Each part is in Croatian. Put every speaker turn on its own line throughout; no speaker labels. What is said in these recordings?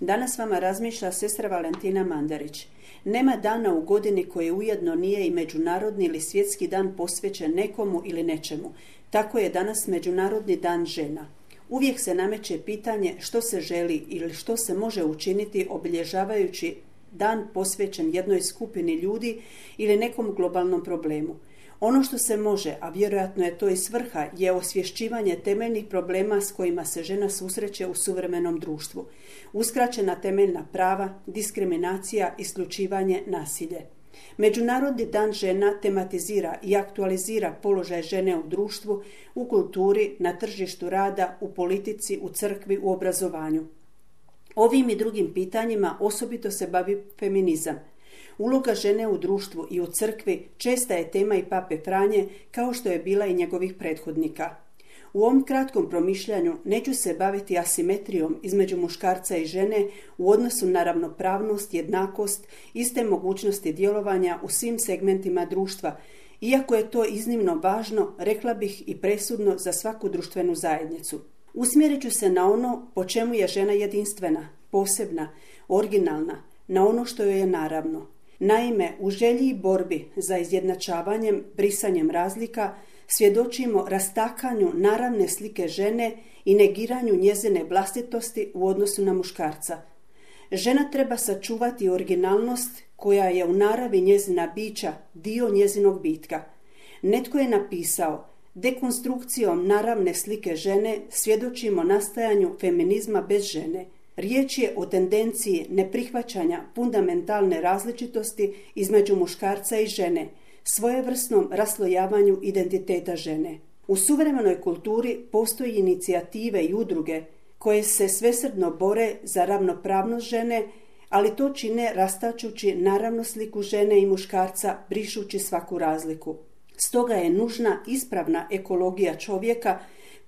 Danas vama razmišlja sestra Valentina Mandarić. Nema dana u godini koje ujedno nije i međunarodni ili svjetski dan posvećen nekomu ili nečemu. Tako je danas Međunarodni dan žena. Uvijek se nameće pitanje što se želi ili što se može učiniti obilježavajući dan posvećen jednoj skupini ljudi ili nekom globalnom problemu. Ono što se može, a vjerojatno je to i svrha, je osvješćivanje temeljnih problema s kojima se žena susreće u suvremenom društvu. Uskraćena temeljna prava, diskriminacija, isključivanje, nasilje. Međunarodni dan žena tematizira i aktualizira položaj žene u društvu, u kulturi, na tržištu rada, u politici, u crkvi, u obrazovanju. Ovim i drugim pitanjima osobito se bavi feminizam – Uloga žene u društvu i u crkvi česta je tema i pape Franje, kao što je bila i njegovih prethodnika. U ovom kratkom promišljanju neću se baviti asimetrijom između muškarca i žene u odnosu na ravnopravnost, jednakost, iste mogućnosti djelovanja u svim segmentima društva, iako je to iznimno važno, rekla bih i presudno za svaku društvenu zajednicu. Usmjerit ću se na ono po čemu je žena jedinstvena, posebna, originalna, na ono što joj je naravno. Naime, u želji i borbi za izjednačavanjem, brisanjem razlika, svjedočimo rastakanju naravne slike žene i negiranju njezine vlastitosti u odnosu na muškarca. Žena treba sačuvati originalnost koja je u naravi njezina bića dio njezinog bitka. Netko je napisao, dekonstrukcijom naravne slike žene svjedočimo nastajanju feminizma bez žene – Riječ je o tendenciji neprihvaćanja fundamentalne različitosti između muškarca i žene, svojevrsnom raslojavanju identiteta žene. U suvremenoj kulturi postoji inicijative i udruge koje se svesrdno bore za ravnopravnost žene, ali to čine rastačući naravno sliku žene i muškarca, brišući svaku razliku. Stoga je nužna ispravna ekologija čovjeka,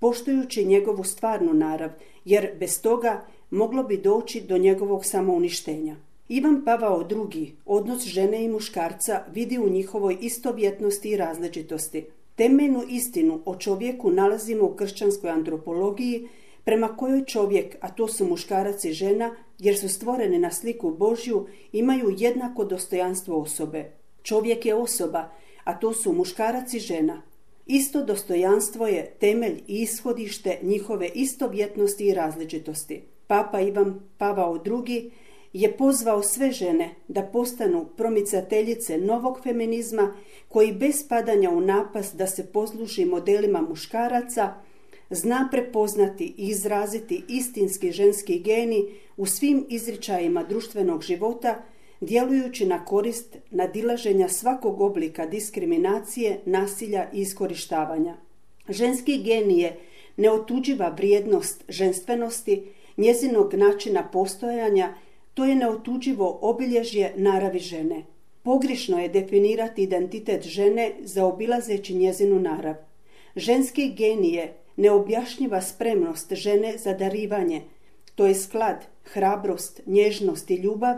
poštujući njegovu stvarnu narav, jer bez toga moglo bi doći do njegovog samouništenja. Ivan Pavao II. odnos žene i muškarca vidi u njihovoj istovjetnosti i različitosti. Temeljnu istinu o čovjeku nalazimo u kršćanskoj antropologiji, prema kojoj čovjek, a to su muškarac i žena, jer su stvoreni na sliku Božju, imaju jednako dostojanstvo osobe. Čovjek je osoba, a to su muškarac i žena. Isto dostojanstvo je temelj i ishodište njihove istovjetnosti i različitosti. Papa Ivan Pavao II. je pozvao sve žene da postanu promicateljice novog feminizma koji bez padanja u napas da se posluži modelima muškaraca zna prepoznati i izraziti istinski ženski geni u svim izričajima društvenog života djelujući na korist nadilaženja svakog oblika diskriminacije, nasilja i iskorištavanja. Ženski gen je neotuđiva vrijednost ženstvenosti njezinog načina postojanja, to je neotuđivo obilježje naravi žene. Pogrišno je definirati identitet žene zaobilazeći njezinu narav. Ženski genije neobjašnjiva spremnost žene za darivanje, to je sklad, hrabrost, nježnost i ljubav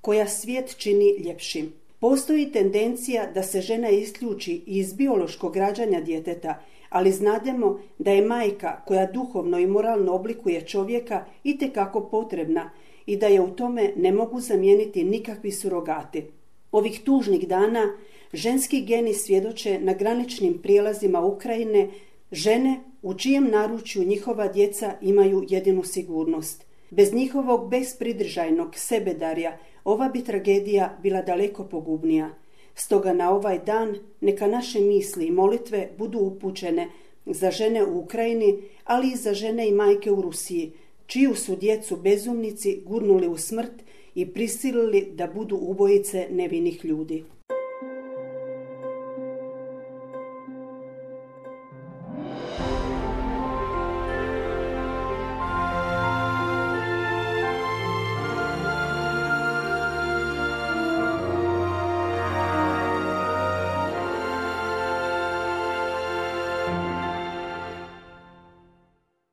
koja svijet čini ljepšim. Postoji tendencija da se žena isključi iz biološkog rađanja djeteta ali znademo da je majka koja duhovno i moralno oblikuje čovjeka itekako potrebna i da je u tome ne mogu zamijeniti nikakvi surogati. Ovih tužnih dana ženski geni svjedoče na graničnim prijelazima Ukrajine žene u čijem naručju njihova djeca imaju jedinu sigurnost. Bez njihovog bespridržajnog sebedarja ova bi tragedija bila daleko pogubnija. Stoga na ovaj dan neka naše misli i molitve budu upućene za žene u Ukrajini, ali i za žene i majke u Rusiji, čiju su djecu bezumnici gurnuli u smrt i prisilili da budu ubojice nevinih ljudi.